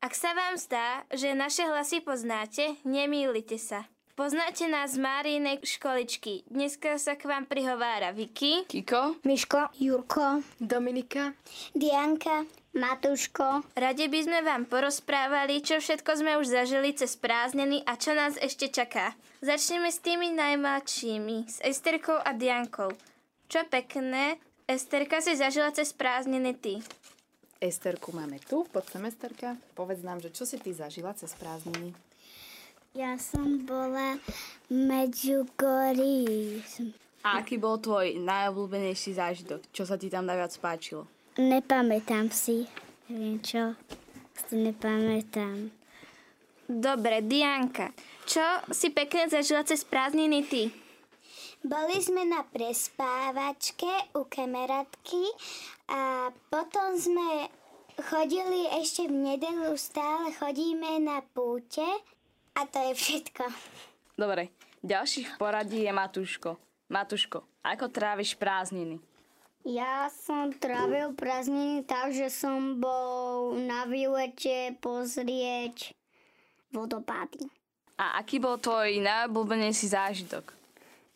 Ak sa vám zdá, že naše hlasy poznáte, nemýlite sa. Poznáte nás z Márinej školičky. Dneska sa k vám prihovára Vicky. Kiko, Miško, Jurko, Dominika, Dianka, Matúško. Rade by sme vám porozprávali, čo všetko sme už zažili cez prázdniny a čo nás ešte čaká. Začneme s tými najmladšími, s Esterkou a Diankou. Čo pekné, Esterka si zažila cez prázdniny ty. Esterku máme tu, poď sem Esterka. Povedz nám, že čo si ty zažila cez prázdniny? Ja som bola Medjugorji. A aký bol tvoj najobľúbenejší zážitok? Čo sa ti tam najviac páčilo? Nepamätám si. Neviem čo. Si nepamätám. Dobre, Dianka, čo si pekne zažila cez prázdniny ty? Boli sme na prespávačke u kamarátky a potom sme chodili ešte v nedelu, stále chodíme na púte a to je všetko. Dobre, ďalší v poradí je Matúško. Matúško, ako tráviš prázdniny? Ja som trávil prázdniny tak, že som bol na výlete pozrieť vodopády. A aký bol tvoj najobľúbenejší zážitok?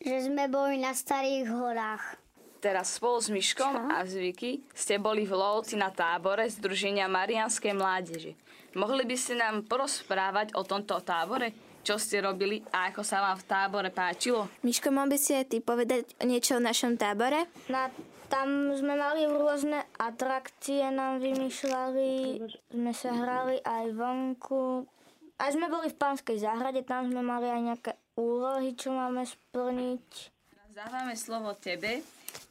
Že sme boli na starých horách. Teraz spolu s Myškom a s Vicky ste boli v Lovci na tábore Združenia Marianskej mládeže. Mohli by ste nám porozprávať o tomto tábore? Čo ste robili a ako sa vám v tábore páčilo? Miško, mohol by si aj ty povedať niečo o našom tábore? Na, tam sme mali rôzne atrakcie, nám vymýšľali, sme sa hrali aj vonku. Aj sme boli v pánskej záhrade, tam sme mali aj nejaké úlohy, čo máme splniť. Dávame slovo tebe,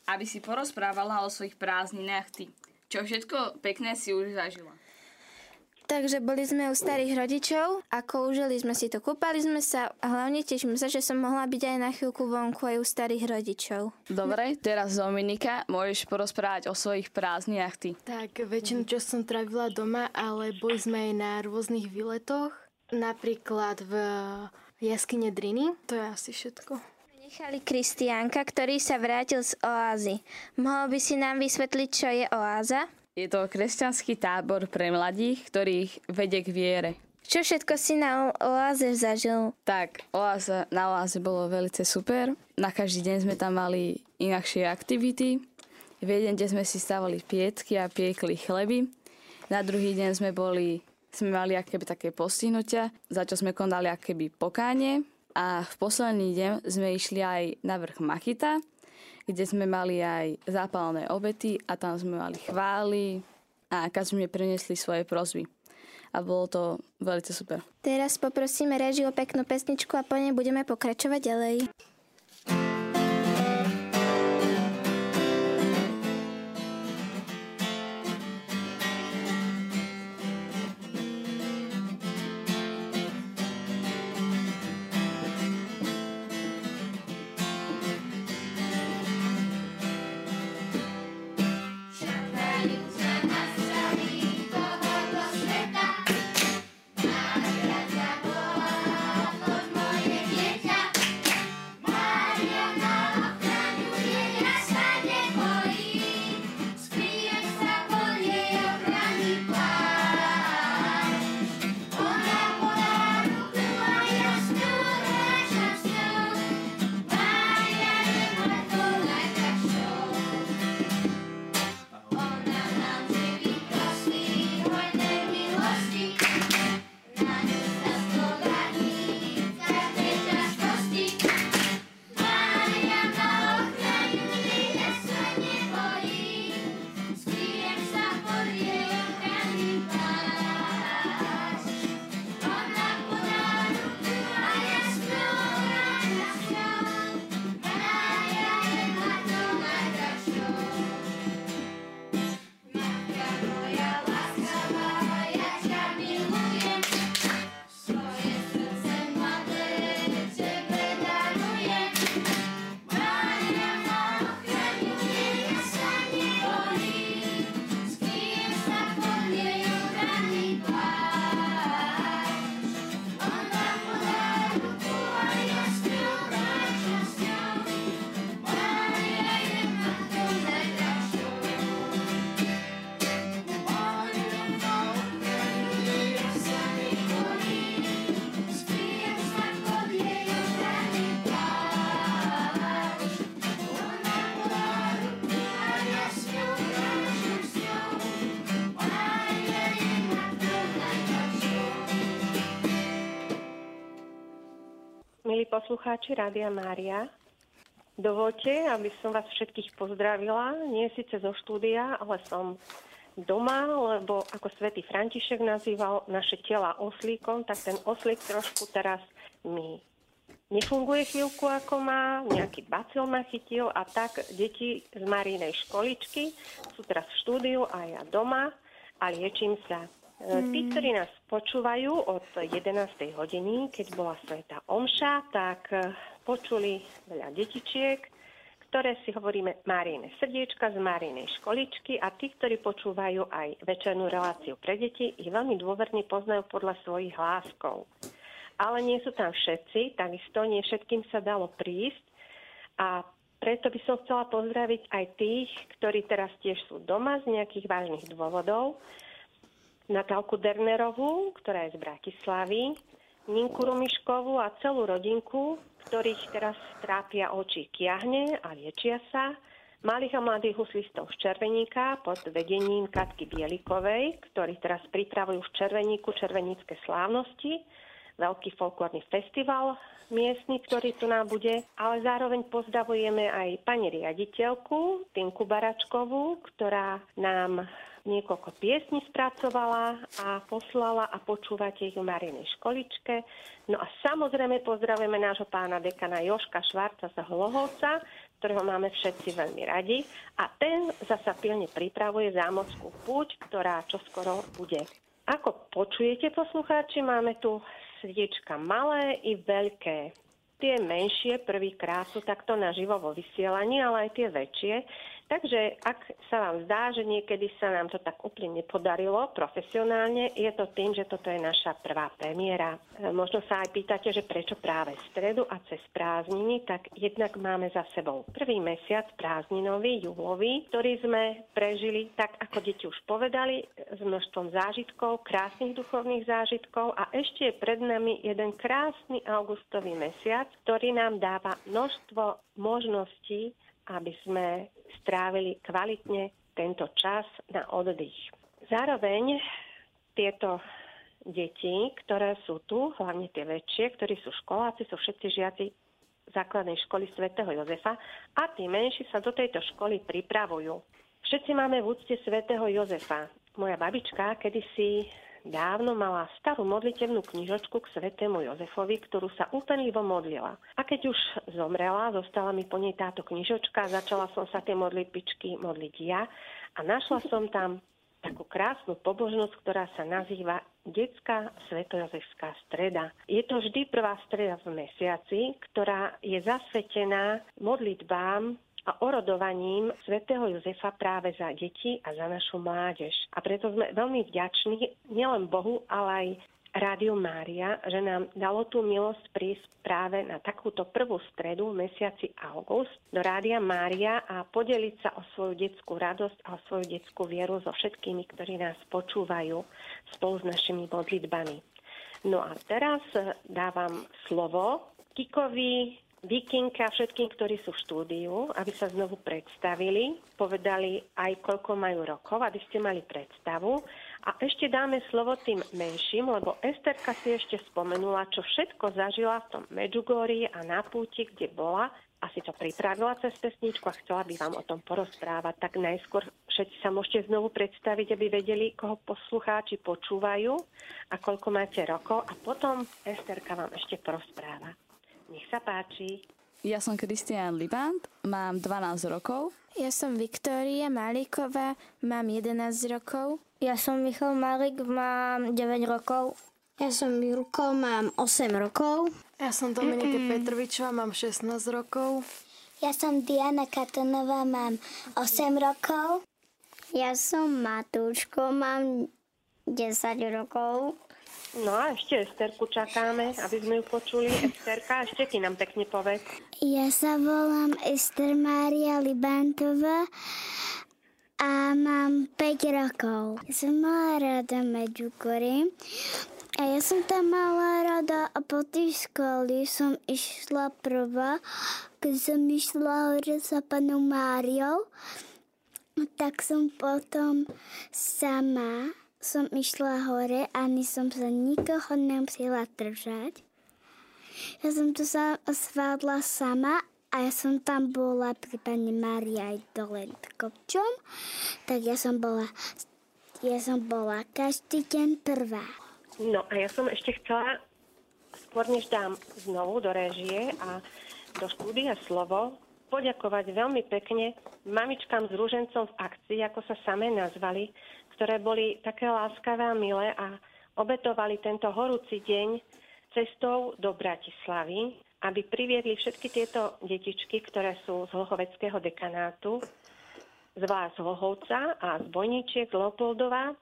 aby si porozprávala o svojich prázdninách ty. Čo všetko pekné si už zažila? Takže boli sme u starých rodičov, ako užili sme si to, kúpali sme sa a hlavne teším sa, že som mohla byť aj na chvíľku vonku aj u starých rodičov. Dobre, teraz Dominika, môžeš porozprávať o svojich prázdninách ty. tak väčšinu čas som trávila doma, ale boli sme aj na rôznych výletoch, napríklad v jaskyne Driny. To je asi všetko. Nechali Kristiánka, ktorý sa vrátil z oázy. Mohol by si nám vysvetliť, čo je oáza? Je to kresťanský tábor pre mladých, ktorých vedie k viere. Čo všetko si na oáze zažil? Tak, oáza, na oáze bolo veľmi super. Na každý deň sme tam mali inakšie aktivity. V jeden deň sme si stavali piecky a piekli chleby. Na druhý deň sme boli, sme mali akéby také postihnutia, za čo sme konali akéby pokánie. A v posledný deň sme išli aj na vrch Machita, kde sme mali aj zápalné obety a tam sme mali chvály a sme priniesli svoje prozby. A bolo to veľmi super. Teraz poprosíme režiu o peknú pesničku a po nej budeme pokračovať ďalej. Poslucháči Rádia Mária. Dovolte, aby som vás všetkých pozdravila, nie síce zo štúdia, ale som doma, lebo ako svätý František nazýval naše tela oslíkom, tak ten oslík trošku teraz mi nefunguje chvíľku ako má, nejaký bacil ma chytil a tak deti z Marínej školičky sú teraz v štúdiu a ja doma a liečím sa. Mm. Tí, ktorí nás počúvajú od 11. hodiny, keď bola Sveta Omša, tak e, počuli veľa detičiek, ktoré si hovoríme Márijne srdiečka z Márijnej školičky a tí, ktorí počúvajú aj večernú reláciu pre deti, ich veľmi dôverne poznajú podľa svojich hláskov. Ale nie sú tam všetci, takisto nie všetkým sa dalo prísť a preto by som chcela pozdraviť aj tých, ktorí teraz tiež sú doma z nejakých vážnych dôvodov. Natálku Dernerovú, ktorá je z Bratislavy, Ninku Rumiškovú a celú rodinku, ktorých teraz trápia oči kiahne a liečia sa, malých a mladých huslistov z Červeníka pod vedením Katky Bielikovej, ktorí teraz pripravujú v Červeníku červenícke slávnosti, veľký folklórny festival miestny, ktorý tu nám bude, ale zároveň pozdravujeme aj pani riaditeľku Tinku Baračkovú, ktorá nám niekoľko piesní spracovala a poslala a počúvate ich v Marinej školičke. No a samozrejme pozdravujeme nášho pána dekana Joška Švarca z Hlohovca, ktorého máme všetci veľmi radi. A ten zasa pilne pripravuje zámockú púť, ktorá čoskoro bude. Ako počujete, poslucháči, máme tu srdiečka malé i veľké tie menšie prvýkrát sú takto naživo vo vysielaní, ale aj tie väčšie. Takže ak sa vám zdá, že niekedy sa nám to tak úplne nepodarilo profesionálne, je to tým, že toto je naša prvá premiéra. E, možno sa aj pýtate, že prečo práve stredu a cez prázdniny, tak jednak máme za sebou prvý mesiac prázdninový, júlový, ktorý sme prežili tak, ako deti už povedali, s množstvom zážitkov, krásnych duchovných zážitkov a ešte je pred nami jeden krásny augustový mesiac, ktorý nám dáva množstvo možností aby sme strávili kvalitne tento čas na oddych. Zároveň tieto deti, ktoré sú tu, hlavne tie väčšie, ktorí sú školáci, sú všetci žiaci základnej školy svätého Jozefa a tí menší sa do tejto školy pripravujú. Všetci máme v úcte svätého Jozefa. Moja babička kedysi dávno mala starú modlitevnú knižočku k svetému Jozefovi, ktorú sa úplnivo modlila. A keď už zomrela, zostala mi po nej táto knižočka, začala som sa tie modlitbičky modliť ja a našla som tam takú krásnu pobožnosť, ktorá sa nazýva Detská svetojozefská streda. Je to vždy prvá streda v mesiaci, ktorá je zasvetená modlitbám a orodovaním svätého Jozefa práve za deti a za našu mládež. A preto sme veľmi vďační nielen Bohu, ale aj Rádio Mária, že nám dalo tú milosť prísť práve na takúto prvú stredu v mesiaci august do Rádia Mária a podeliť sa o svoju detskú radosť a o svoju detskú vieru so všetkými, ktorí nás počúvajú spolu s našimi modlitbami. No a teraz dávam slovo Kikovi Vikinke a všetkým, ktorí sú v štúdiu, aby sa znovu predstavili, povedali aj koľko majú rokov, aby ste mali predstavu. A ešte dáme slovo tým menším, lebo Esterka si ešte spomenula, čo všetko zažila v tom Medjugorji a na púti, kde bola. Asi to pripravila cez pesničku a chcela by vám o tom porozprávať. Tak najskôr všetci sa môžete znovu predstaviť, aby vedeli, koho poslucháči počúvajú a koľko máte rokov. A potom Esterka vám ešte porozpráva. Nech sa páči. Ja som Kristián Libant, mám 12 rokov. Ja som Viktória Maliková, mám 11 rokov. Ja som Michal Malik, mám 9 rokov. Ja som Jurko, mám 8 rokov. Ja som Dominika Petrovičová, mám 16 rokov. Ja som Diana Katonová, mám 8 rokov. Ja som Matúško, mám 10 rokov. No a ešte Esterku čakáme, aby sme ju počuli. Esterka, ešte ty nám pekne povedz. Ja sa volám Ester Mária Libantová a mám 5 rokov. Ja som mala rada Medjugorje a ja som tam mala rada a po tej školy som išla prvá, keď som išla hore za panou Máriou, tak som potom sama som išla hore, ani som sa nikoho nemusela držať. Ja som tu sa svádla sama a ja som tam bola pri pani Mária aj dole kopčom, tak ja som bola, ja som bola každý deň prvá. No a ja som ešte chcela, skôr než dám znovu do režie a do štúdia slovo, poďakovať veľmi pekne mamičkám s rúžencom v akcii, ako sa samé nazvali, ktoré boli také láskavé a milé a obetovali tento horúci deň cestou do Bratislavy, aby priviedli všetky tieto detičky, ktoré sú z Hlohoveckého dekanátu, z Hlohovca a z Bojničiek, Leopoldova,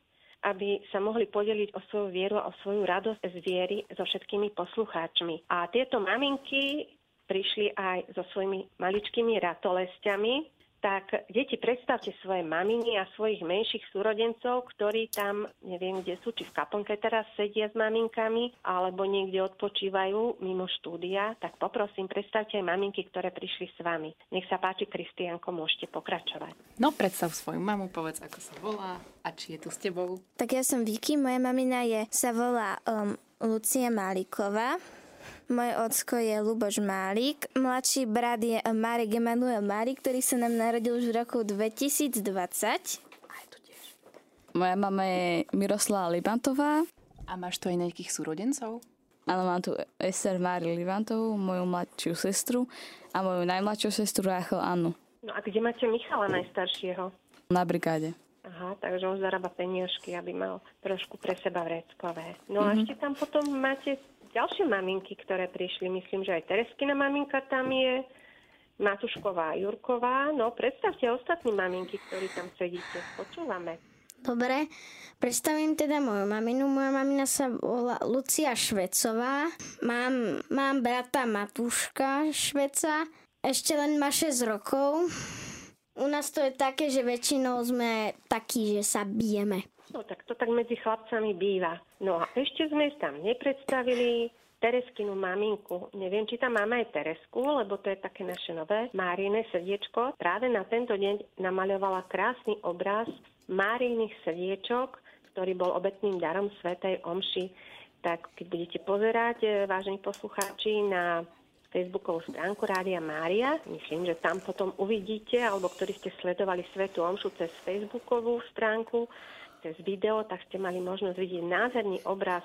aby sa mohli podeliť o svoju vieru a o svoju radosť z viery so všetkými poslucháčmi. A tieto maminky prišli aj so svojimi maličkými ratolestiami, tak deti predstavte svoje maminy a svojich menších súrodencov, ktorí tam, neviem kde sú, či v kaplnke teraz sedia s maminkami, alebo niekde odpočívajú mimo štúdia, tak poprosím, predstavte aj maminky, ktoré prišli s vami. Nech sa páči, Kristianko, môžete pokračovať. No, predstav svoju mamu, povedz, ako sa volá a či je tu s tebou. Tak ja som Vicky, moja mamina je, sa volá um, Lucia Máliková. Môj ocko je Luboš Málik, mladší brat je Marek Emanuel Márik, ktorý sa nám narodil už v roku 2020. Moja mama je Miroslava Libantová. A máš tu aj nejakých súrodencov? Áno, mám tu Ester Mári Libantovú, moju mladšiu sestru a moju najmladšiu sestru Rachel Annu. No a kde máte Michala najstaršieho? Na brigáde. Aha, takže on zarába peniažky, aby mal trošku pre seba vreckové. No mm-hmm. a ešte tam potom máte ďalšie maminky, ktoré prišli. Myslím, že aj Tereskina maminka tam je, Matušková, Jurková. No, predstavte ostatní maminky, ktorí tam sedíte. Počúvame. Dobre, predstavím teda moju maminu. Moja mamina sa volá Lucia Švecová. Mám, mám brata Matúška Šveca. Ešte len má 6 rokov. U nás to je také, že väčšinou sme takí, že sa bijeme. No tak to tak medzi chlapcami býva. No a ešte sme tam nepredstavili Tereskinu maminku. Neviem, či tam máme aj Teresku, lebo to je také naše nové Márine srdiečko. Práve na tento deň namaľovala krásny obraz Máriných srdiečok, ktorý bol obetným darom Svetej Omši. Tak keď budete pozerať, eh, vážení poslucháči, na Facebookovú stránku Rádia Mária. Myslím, že tam potom uvidíte, alebo ktorí ste sledovali Svetu Omšu cez Facebookovú stránku, cez video, tak ste mali možnosť vidieť nádherný obraz.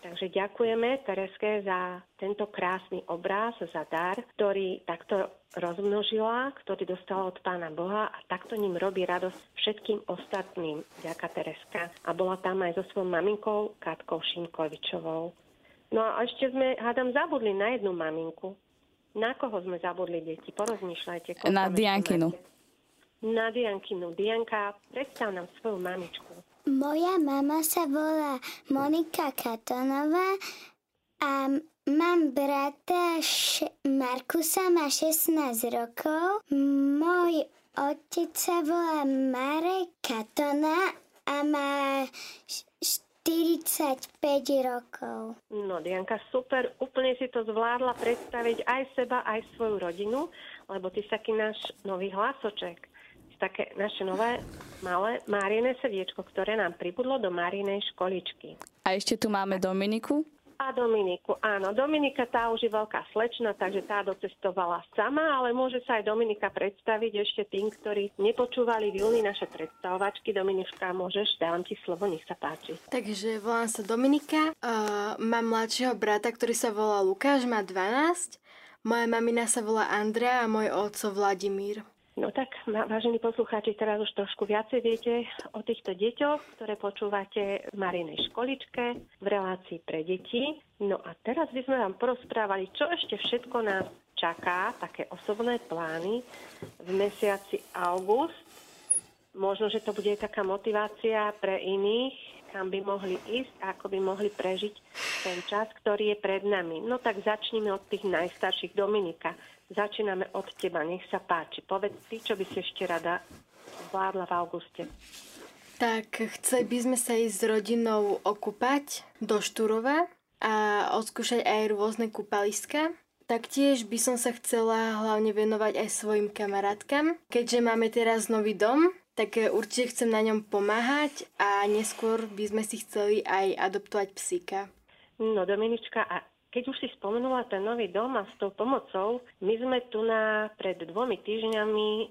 Takže ďakujeme Tereske za tento krásny obraz, za dar, ktorý takto rozmnožila, ktorý dostala od Pána Boha a takto ním robí radosť všetkým ostatným. Ďaká Tereska. A bola tam aj so svojou maminkou Katkou Šimkovičovou. No a ešte sme, hádam, zabudli na jednu maminku. Na koho sme zabudli, deti? Porozmýšľajte. Na Diankinu. Na Diankinu. Dianka, predstav nám svoju mamičku. Moja mama sa volá Monika Katonová a mám brata Š- Markusa, má 16 rokov. Môj otec sa volá Marek Katona a má 45 rokov. No, Dianka, super, úplne si to zvládla predstaviť aj seba, aj svoju rodinu, lebo ty taký náš nový hlasoček také naše nové malé Máriené srdiečko, ktoré nám pribudlo do Márinej školičky. A ešte tu máme Dominiku. A Dominiku, áno. Dominika tá už je veľká slečna, takže tá docestovala sama, ale môže sa aj Dominika predstaviť ešte tým, ktorí nepočúvali v júni naše predstavovačky. Dominiška, môžeš, dávam ti slovo, nech sa páči. Takže volám sa Dominika, uh, mám mladšieho brata, ktorý sa volá Lukáš, má 12. Moja mamina sa volá Andrea a môj otco Vladimír. No tak, vážení poslucháči, teraz už trošku viacej viete o týchto deťoch, ktoré počúvate v Marinej školičke v relácii pre deti. No a teraz by sme vám porozprávali, čo ešte všetko nás čaká, také osobné plány v mesiaci august. Možno, že to bude taká motivácia pre iných, kam by mohli ísť, ako by mohli prežiť ten čas, ktorý je pred nami. No tak začneme od tých najstarších Dominika. Začíname od teba, nech sa páči. Povedz ty, čo by si ešte rada zvládla v auguste. Tak chceli by sme sa ísť s rodinou okúpať do Štúrova a odskúšať aj rôzne kúpaliska. Taktiež by som sa chcela hlavne venovať aj svojim kamarátkam. Keďže máme teraz nový dom, tak určite chcem na ňom pomáhať a neskôr by sme si chceli aj adoptovať psíka. No Dominička, a keď už si spomenula ten nový dom a s tou pomocou, my sme tu na pred dvomi týždňami e,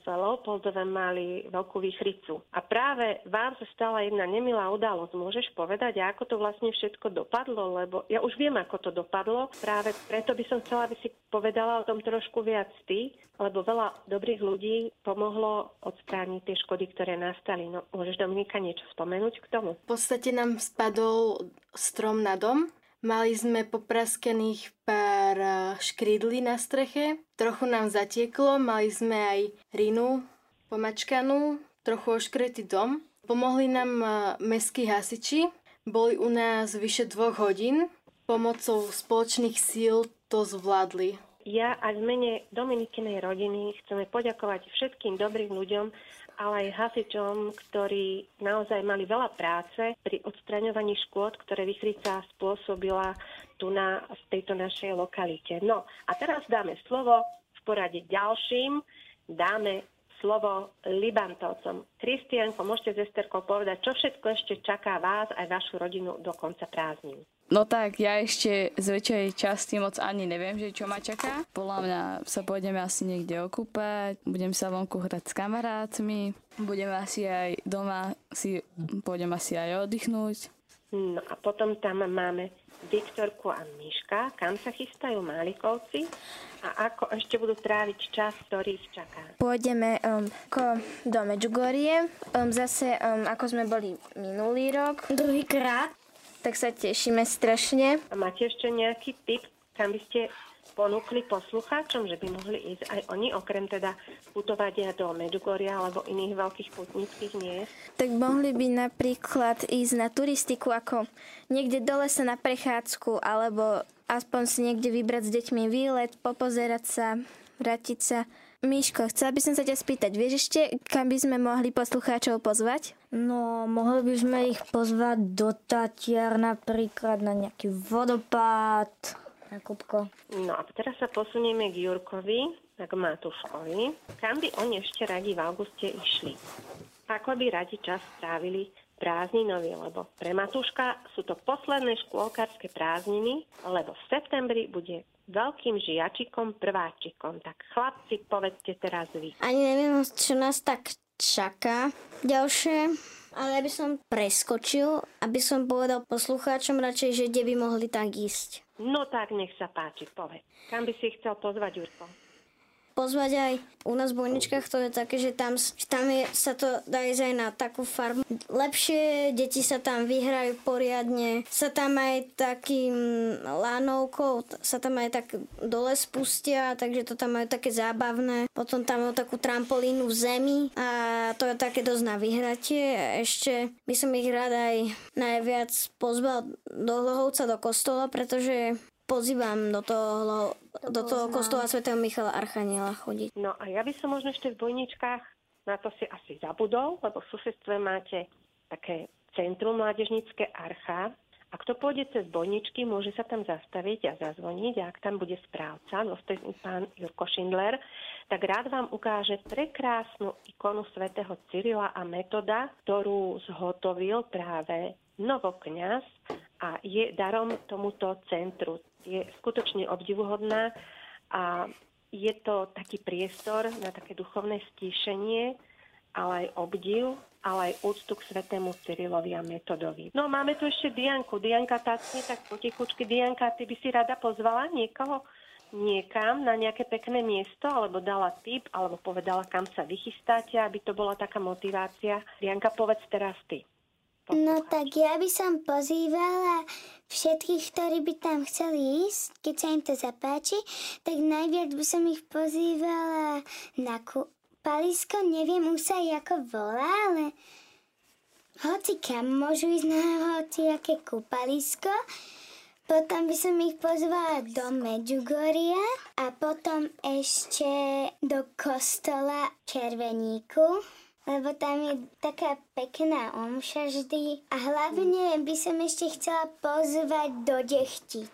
v Leopoldove mali veľkú výchricu. A práve vám sa stala jedna nemilá udalosť. Môžeš povedať, ako to vlastne všetko dopadlo? Lebo ja už viem, ako to dopadlo. Práve preto by som chcela, aby si povedala o tom trošku viac ty, lebo veľa dobrých ľudí pomohlo odstrániť tie škody, ktoré nastali. No, môžeš Dominika niečo spomenúť k tomu? V podstate nám spadol strom na dom. Mali sme popraskených pár eh, škrídlí na streche. Trochu nám zatieklo, mali sme aj rinu pomačkanú, trochu oškretý dom. Pomohli nám eh, mestskí hasiči. Boli u nás vyše dvoch hodín. Pomocou spoločných síl to zvládli. Ja aj v mene Dominikinej rodiny chceme poďakovať všetkým dobrým ľuďom, ale aj hasičom, ktorí naozaj mali veľa práce pri odstraňovaní škôd, ktoré Vychrica spôsobila tu na v tejto našej lokalite. No a teraz dáme slovo v porade ďalším. Dáme slovo Libantovcom. Kristianko, môžete s Esterkou povedať, čo všetko ešte čaká vás aj vašu rodinu do konca prázdnin. No tak, ja ešte z väčšej časti moc ani neviem, že čo ma čaká. Podľa mňa sa pôjdeme asi niekde okúpať, budem sa vonku hrať s kamarátmi, budem asi aj doma, si, pôjdem asi aj oddychnúť. No a potom tam máme Viktorku a Miška, kam sa chystajú Málikovci a ako ešte budú tráviť čas, ktorý ich čaká. Pôjdeme um, ko, do Medžugorie, um, zase um, ako sme boli minulý rok. Druhýkrát. Tak sa tešíme strašne. A máte ešte nejaký tip, kam by ste ponúkli poslucháčom, že by mohli ísť aj oni, okrem teda putovania do Medjugorja alebo iných veľkých putnických miest? Tak mohli by napríklad ísť na turistiku ako niekde do lesa na prechádzku alebo aspoň si niekde vybrať s deťmi výlet, popozerať sa, vrátiť sa. Miško, chcela by som sa ťa spýtať, vieš ešte, kam by sme mohli poslucháčov pozvať? No, mohli by sme ich pozvať do Tatiar napríklad na nejaký vodopád, Jakubko. No a teraz sa posunieme k Jurkovi, k Matúškovi. Kam by oni ešte radi v auguste išli? Ako by radi čas strávili prázdninovi, lebo pre Matúška sú to posledné škôlkarské prázdniny, lebo v septembri bude veľkým žiačikom, prváčikom. Tak chlapci, povedzte teraz vy. Ani neviem, čo nás tak čaká ďalšie, ale by som preskočil, aby som povedal poslucháčom radšej, že kde by mohli tak ísť. No tak nech sa páči, povedz. Kam by si chcel pozvať, Jurko? Pozvať aj u nás v Bojničkách, to je také, že tam, tam je, sa to dá ísť aj na takú farmu. Lepšie, deti sa tam vyhrajú poriadne, sa tam aj takým lánovkou, sa tam aj tak dole spustia, takže to tam majú také zábavné. Potom tam majú takú trampolínu v zemi a to je také dosť na vyhratie. Ešte by som ich rád aj najviac pozval do Lohovca, do kostola, pretože pozývam do toho, do toho kostola svätého Michala Archaniela chodiť. No a ja by som možno ešte v Bojničkách, na to si asi zabudol, lebo v susedstve máte také centrum mládežnícke Archa. A kto pôjde cez Bojničky, môže sa tam zastaviť a zazvoniť. A ak tam bude správca, dôstojný pán Jurko Schindler, tak rád vám ukáže prekrásnu ikonu svätého Cyrila a Metoda, ktorú zhotovil práve novokňaz a je darom tomuto centru je skutočne obdivuhodná a je to taký priestor na také duchovné stíšenie, ale aj obdiv, ale aj úctu k svetému Cyrilovi a Metodovi. No máme tu ešte Dianku. Dianka tácne tak potichučky. Dianka, ty by si rada pozvala niekoho niekam na nejaké pekné miesto, alebo dala tip, alebo povedala, kam sa vychystáte, aby to bola taká motivácia. Dianka, povedz teraz ty. No tak ja by som pozývala všetkých, ktorí by tam chceli ísť, keď sa im to zapáči, tak najviac by som ich pozývala na kúpalisko, neviem už sa ako volá, ale hoci kam môžu ísť na hoci aké kúpalisko. Potom by som ich pozvala do Medjugorja a potom ešte do kostola Červeníku lebo tam je taká pekná omša vždy. A hlavne by som ešte chcela pozvať do Dechtic.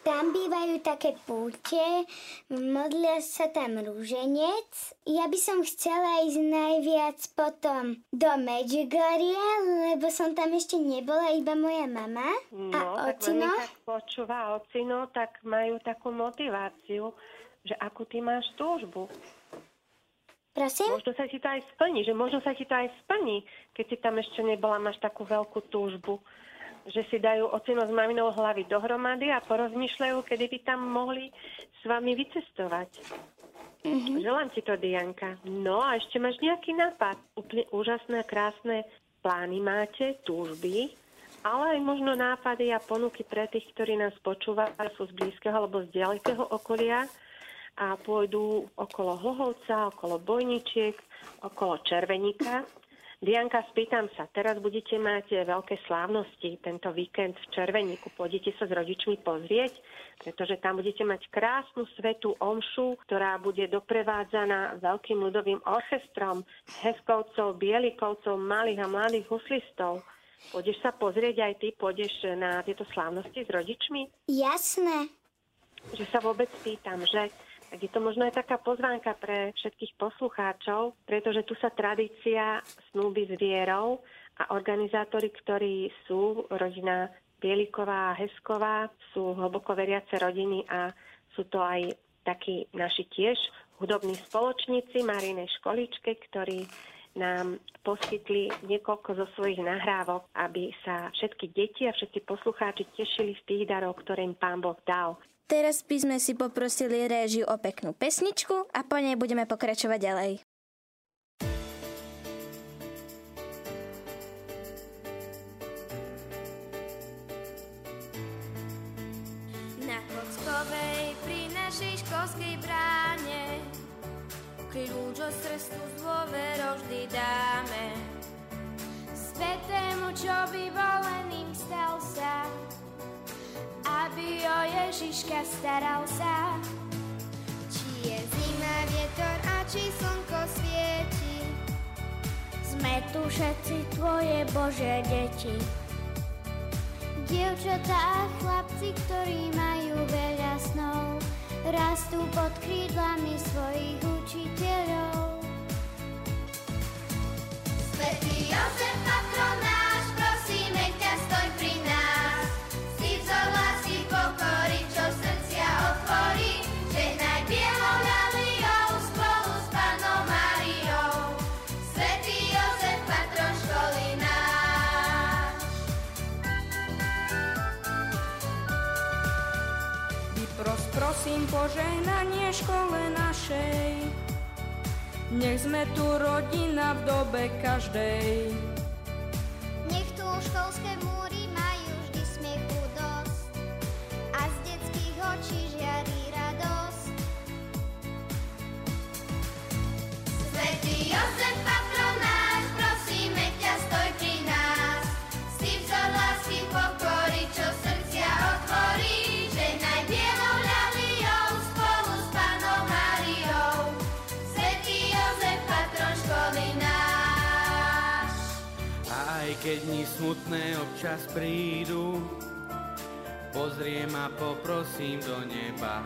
Tam bývajú také púte, modlia sa tam rúženec. Ja by som chcela ísť najviac potom do Medjugorje, lebo som tam ešte nebola, iba moja mama a No, tak ocino. maminka počúva ocino, tak majú takú motiváciu, že akú ty máš túžbu. Prosím? Možno sa ti to aj splní, že možno sa ti to aj splní, keď si tam ešte nebola, máš takú veľkú túžbu. Že si dajú ocino s maminou hlavy dohromady a porozmýšľajú, kedy by tam mohli s vami vycestovať. Mm-hmm. Želám ti to, Dianka. No a ešte máš nejaký nápad. Úplne úžasné, krásne plány máte, túžby, ale aj možno nápady a ponuky pre tých, ktorí nás počúvajú, sú z blízkeho alebo z ďalekého okolia a pôjdu okolo Hlohovca, okolo Bojničiek, okolo Červeníka. Dianka, spýtam sa, teraz budete mať veľké slávnosti tento víkend v Červeníku. Pôjdete sa s rodičmi pozrieť, pretože tam budete mať krásnu svetú omšu, ktorá bude doprevádzaná veľkým ľudovým orchestrom, heskovcov, bielikovcov, malých a mladých huslistov. Pôjdeš sa pozrieť aj ty, pôjdeš na tieto slávnosti s rodičmi? Jasné. že sa vôbec pýtam, že tak je to možno aj taká pozvánka pre všetkých poslucháčov, pretože tu sa tradícia snúbi s vierou a organizátori, ktorí sú rodina Bieliková a Hesková, sú hlboko veriace rodiny a sú to aj takí naši tiež hudobní spoločníci Marinej školičke, ktorí nám poskytli niekoľko zo svojich nahrávok, aby sa všetky deti a všetci poslucháči tešili z tých darov, ktoré im Pán Boh dal. Teraz by sme si poprosili réžiu o peknú pesničku a po nej budeme pokračovať ďalej. Na Kockovej pri našej školskej bráne kľúč o srstu s dôverou vždy dáme. Svetému, čo by voleným stal sa, aby o Ježiška staral sa. Či je zima, vietor a či slnko svieti, sme tu všetci tvoje Bože deti. Dievčatá a chlapci, ktorí majú veľa snov, rastú pod krídlami svojich učiteľov. Svetý Jozef, požehnanie škole našej. Nech sme tu rodina v dobe každej. Keď dni smutné občas prídu, pozriem a poprosím do neba.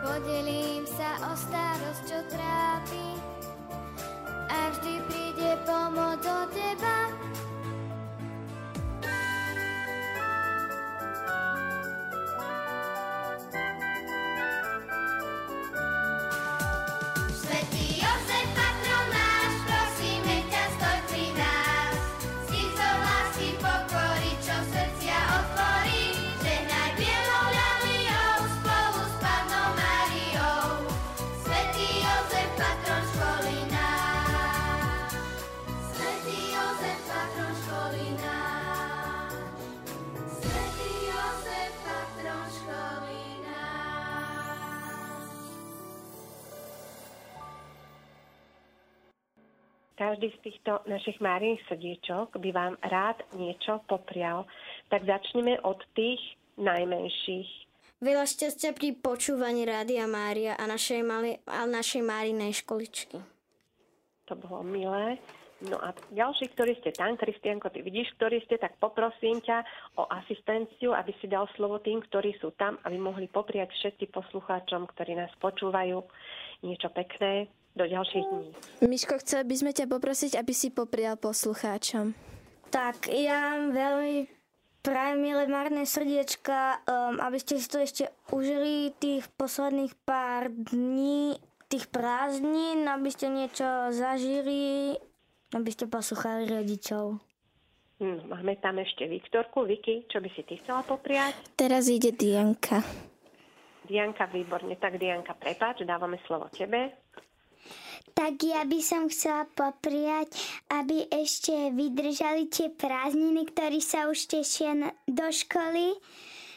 Podelím sa o starosť, čo trápi a vždy príde pomoc od teba. Každý z týchto našich máriných srdiečok by vám rád niečo poprial. Tak začneme od tých najmenších. Veľa šťastia pri počúvaní Rádia Mária a našej, mali, a našej Márinej školičky. to bolo milé. No a ďalší, ktorí ste tam, Kristianko, ty vidíš, ktorí ste, tak poprosím ťa o asistenciu, aby si dal slovo tým, ktorí sú tam, aby mohli popriať všetci poslucháčom, ktorí nás počúvajú, niečo pekné do ďalších dní. Miško, chceli by sme ťa poprosiť, aby si poprial poslucháčom. Tak ja veľmi prajem, milé marné srdiečka, um, aby ste si to ešte užili tých posledných pár dní, tých prázdnin, aby ste niečo zažili, aby ste poslúchali rodičov. Hm, máme tam ešte Viktorku. Vicky, čo by si ty chcela popriať? Teraz ide Dianka. Dianka, výborne. Tak Dianka, prepáč, dávame slovo tebe. Tak ja by som chcela popriať, aby ešte vydržali tie prázdniny, ktorí sa už tešia do školy,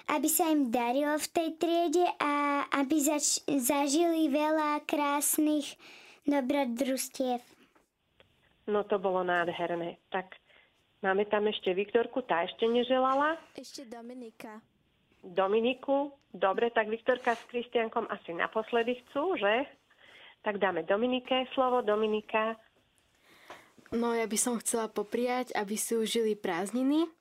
aby sa im darilo v tej triede a aby zač- zažili veľa krásnych dobrodružstiev. No to bolo nádherné. Tak máme tam ešte Viktorku, tá ešte neželala. Ešte Dominika. Dominiku. Dobre, tak Viktorka s Kristiankom asi naposledy chcú, že? Tak dáme Dominike slovo. Dominika, No ja by som chcela popriať, aby si užili prázdniny,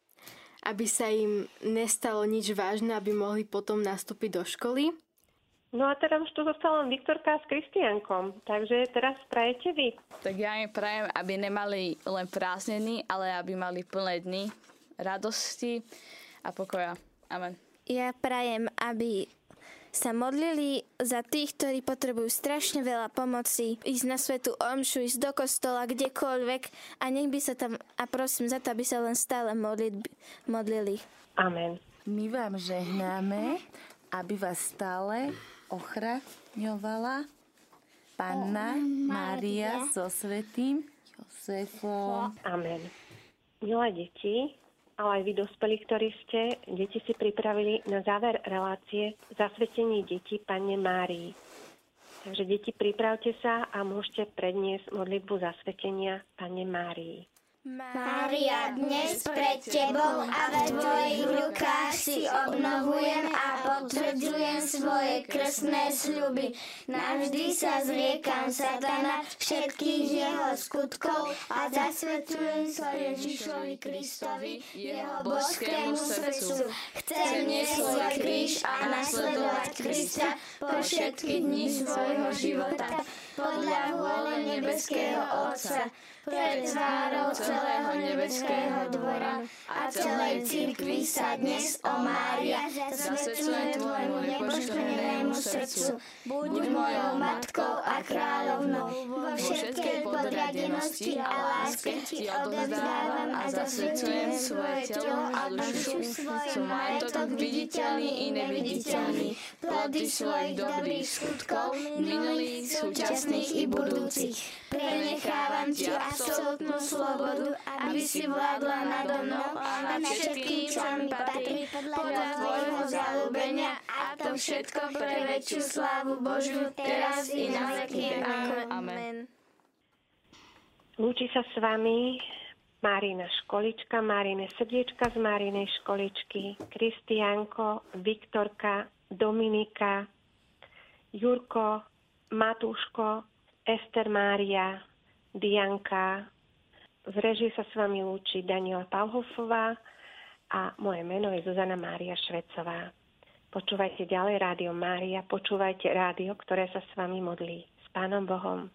aby sa im nestalo nič vážne, aby mohli potom nastúpiť do školy. No a teraz už tu zostala len Viktorka s Kristiankom, takže teraz prajete vy. Tak ja im prajem, aby nemali len prázdniny, ale aby mali plné dny radosti a pokoja. Amen. Ja prajem, aby sa modlili za tých, ktorí potrebujú strašne veľa pomoci, ísť na svetu omšu, ísť do kostola, kdekoľvek a nech by sa tam, a prosím za to, aby sa len stále modli, modlili. Amen. My vám žehnáme, aby vás stále ochraňovala Panna Mária so svetým Josefom. Amen. Milé deti, ale aj vy dospelí, ktorí ste, deti si pripravili na záver relácie zasvetenie detí Panne Márii. Takže deti, pripravte sa a môžete predniesť modlitbu zasvetenia Panne Márii. Mária, dnes pred Tebou a v Tvojich rukách si obnovujem a potvrdzujem svoje krstné sľuby. Navždy sa zriekam satana všetkých jeho skutkov a zasvetujem sa Ježišovi Kristovi, jeho boskému srdcu. Chcem svoj kríž a nasledovať Krista po všetky dni svojho života podľa vôle nebeského Otca pred tvárou celého nebeského dvora a celej cirkvi sa dnes, o Mária, zasvedčujem tvojmu nepoškvrnenému srdcu. Buď mojou matkou a kráľovnou. Vo všetkej podradenosti a láske ti odovzdávam a zasvedčujem svoje telo a dušu, svoj majetok viditeľný i neviditeľný, plody svojich dobrých skutkov, minulých, súčasných i budúcich. Prenechávam ti absolútnu slobodu, aby si vládla nado mnou a nad všetkým, čo mi patrí, podľa tvojho zalúbenia a to všetko pre väčšiu slávu Božiu, teraz i na veky. Amen. Amen. Lúči sa s vami Marina školička, Marine srdiečka z Marinej školičky, Kristianko, Viktorka, Dominika, Jurko, Matúško, Ester Mária, Dianka. V režii sa s vami lúči Daniela Palhofová a moje meno je Zuzana Mária Švecová. Počúvajte ďalej Rádio Mária, počúvajte rádio, ktoré sa s vami modlí. S Pánom Bohom.